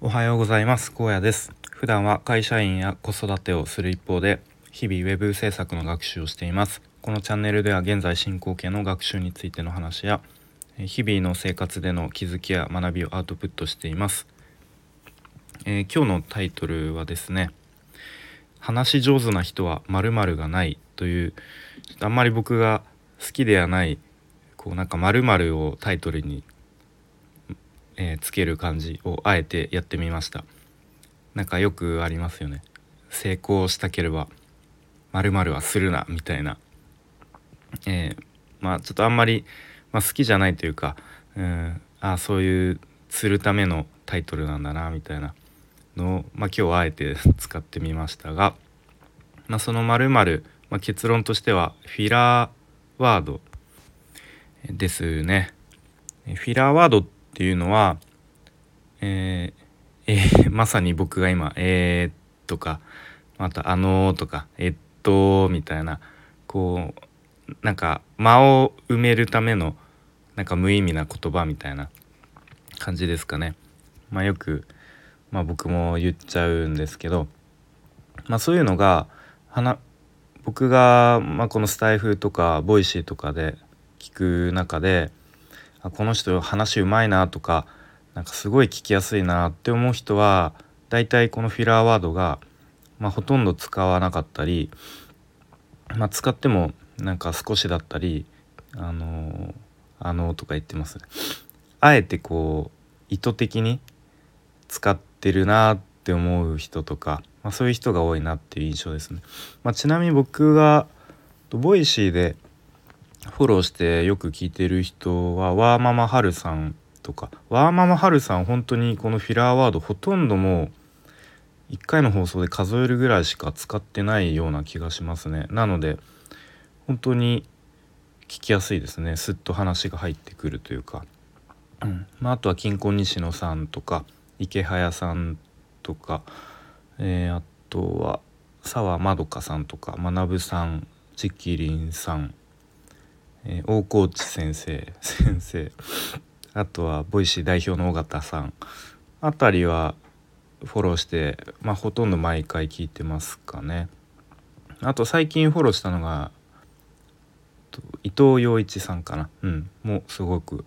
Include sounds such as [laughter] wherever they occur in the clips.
おはようございます。高野です。普段は会社員や子育てをする一方で日々ウェブ制作の学習をしています。このチャンネルでは現在進行形の学習についての話や日々の生活での気づきや学びをアウトプットしています、えー、今日のタイトルはですね話し上手な人は〇〇がないというあんまり僕が好きではないこうなんか〇〇をタイトルにえー、つける感じをあえてやってみました。なんかよくありますよね。成功したければ〇〇はするなみたいな。えー、まあちょっとあんまり、まあ、好きじゃないというかうんあそういうするためのタイトルなんだなみたいなのを、まあ、今日あえて [laughs] 使ってみましたが、まあ、その〇〇、まあ、結論としてはフィラーワードですね。フィラーワードってていうのは、えー、えー、まさに僕が今「えー」とかまた「あのー」とか「えっと」みたいなこうなんか間を埋めるためのなんか無意味な言葉みたいな感じですかね。まあ、よく、まあ、僕も言っちゃうんですけど、まあ、そういうのが僕が、まあ、このスタエフとか Voicy とかで聞く中であこの人話うまいなとかなんかすごい聞きやすいなって思う人はだいたいこのフィラーワードが、まあ、ほとんど使わなかったり、まあ、使ってもなんか少しだったり「あのあの」とか言ってます。あえてこう意図的に使ってるなって思う人とか、まあ、そういう人が多いなっていう印象ですね。まあ、ちなみに僕が Voicy でフォローしてよく聞いてる人はワーママハルさんとか。ワーママハルさん本当にこのフィラーワードほとんどもう1回の放送で数えるぐらいしか使ってないような気がしますね。なので本当に聞きやすいですね。すっと話が入ってくるというか、うん。まあ、あとはキンコン西野さんとかイケハヤさんとか、えー、あとは澤まどかさんとか学さんちきりんさん。えー、大河内先生先生。あとは Voicy代表の緒方さん。あたりはフォローして、まあ、ほとんど毎回聞いてますかね。あと最近フォローしたのが伊藤洋一さんかな。うん。もうすごく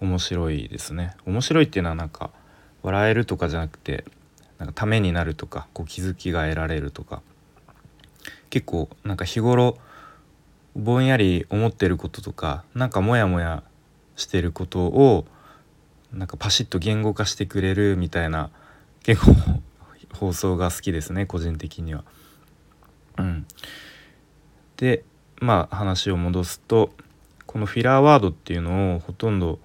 面白いですね。面白いっていうのはなんか笑えるとかじゃなくてなんかためになるとかこう気づきが得られるとか。結構なんか日頃ぼんやり思ってることとかなんかモヤモヤしてることをなんかパシッと言語化してくれるみたいな結構放送が好きですね個人的には。うん、でまあ話を戻すとこのフィラーワードっていうのをほとんど、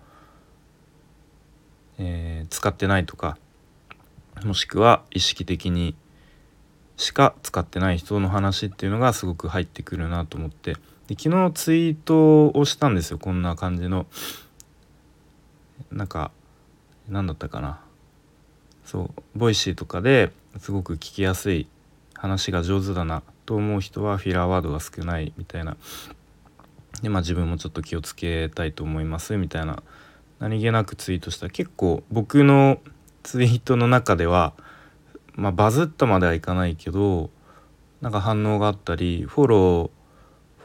えー、使ってないとかもしくは意識的にしか使ってない人の話っていうのがすごく入ってくるなと思ってで昨日ツイートをしたんですよこんな感じの。なんか何だったかな。そう Voicy とかですごく聞きやすい話が上手だなと思う人はフィラーワードが少ないみたいな。でまあ自分もちょっと気をつけたいと思いますみたいな。何気なくツイートした。結構僕のツイートの中ではまあバズったまではいかないけどなんか反応があったりフォロー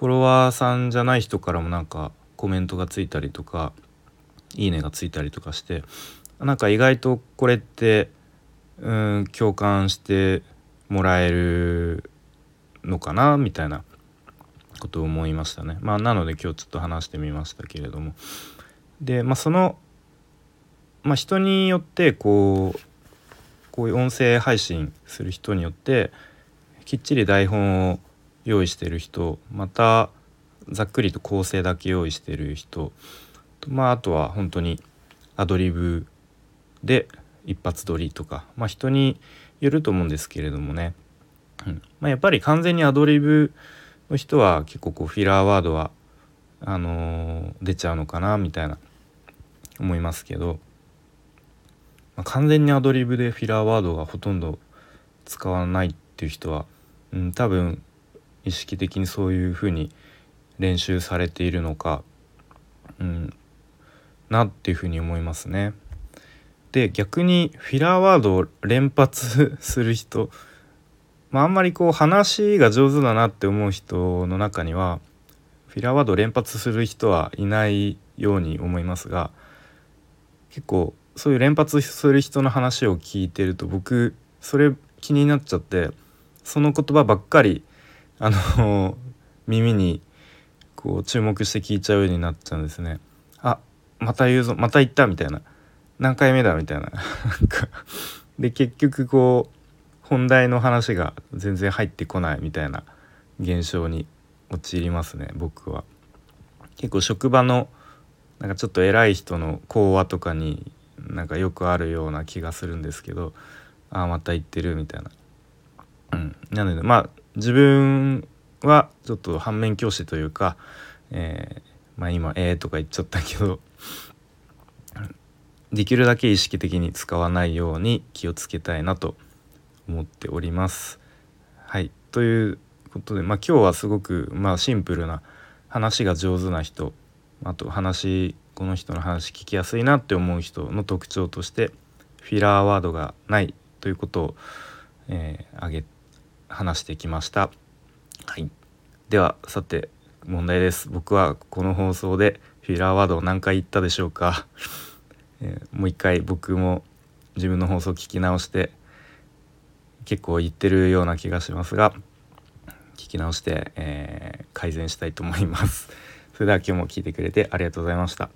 フォロワーさんじゃない人からもなんかコメントがついたりとかいいねがついたりとかしてなんか意外とこれってうん共感してもらえるのかなみたいなことを思いましたね。まあ、なので今日ちょっと話してみましたけれどもで、まあ、その、まあ、人によってこうこういう音声配信する人によってきっちり台本を用意してる人またざっくりと構成だけ用意してる人まああとは本当にアドリブで一発撮りとかまあ人によると思うんですけれどもね、うん。まあ、やっぱり完全にアドリブの人は結構こうフィラーワードはあのー、出ちゃうのかなみたいな思いますけど、まあ、完全にアドリブでフィラーワードがほとんど使わないっていう人は、うん、多分意識的にそういうふうに練習されているのか、うん、なっていうふうに思いますね。で逆にフィラーワードを連発する人、まあ、あんまりこう話が上手だなって思う人の中にはフィラーワードを連発する人はいないように思いますが結構そういう連発する人の話を聞いてると僕それ気になっちゃってその言葉ばっかりあの耳にこう注目して聞いちゃうようになっちゃうんですね。あまた言うぞまた言ったみたいな何回目だみたいなで結局こう本題の話が全然入ってこないみたいな現象に陥りますね僕は。結構職場のなんかちょっと偉い人の講話とかになんかよくあるような気がするんですけどああまた言ってるみたいな。うん、なのでまあ自分はちょっと反面教師というか、えー、まあ今「えー」とか言っちゃったけどできるだけ意識的に使わないように気をつけたいなと思っております。はいということで、まあ、今日はすごく、まあ、シンプルな話が上手な人あと話この人の話聞きやすいなって思う人の特徴としてフィラーワードがないということを、えー、挙げ話してきました。はい、ではさて問題です。僕はこの放送でフィラーワードを何回言ったでしょうか、えー、もう一回僕も自分の放送を聞き直して結構言ってるような気がしますが聞き直して、えー、改善したいと思います。それでは今日も聞いてくれてありがとうございました。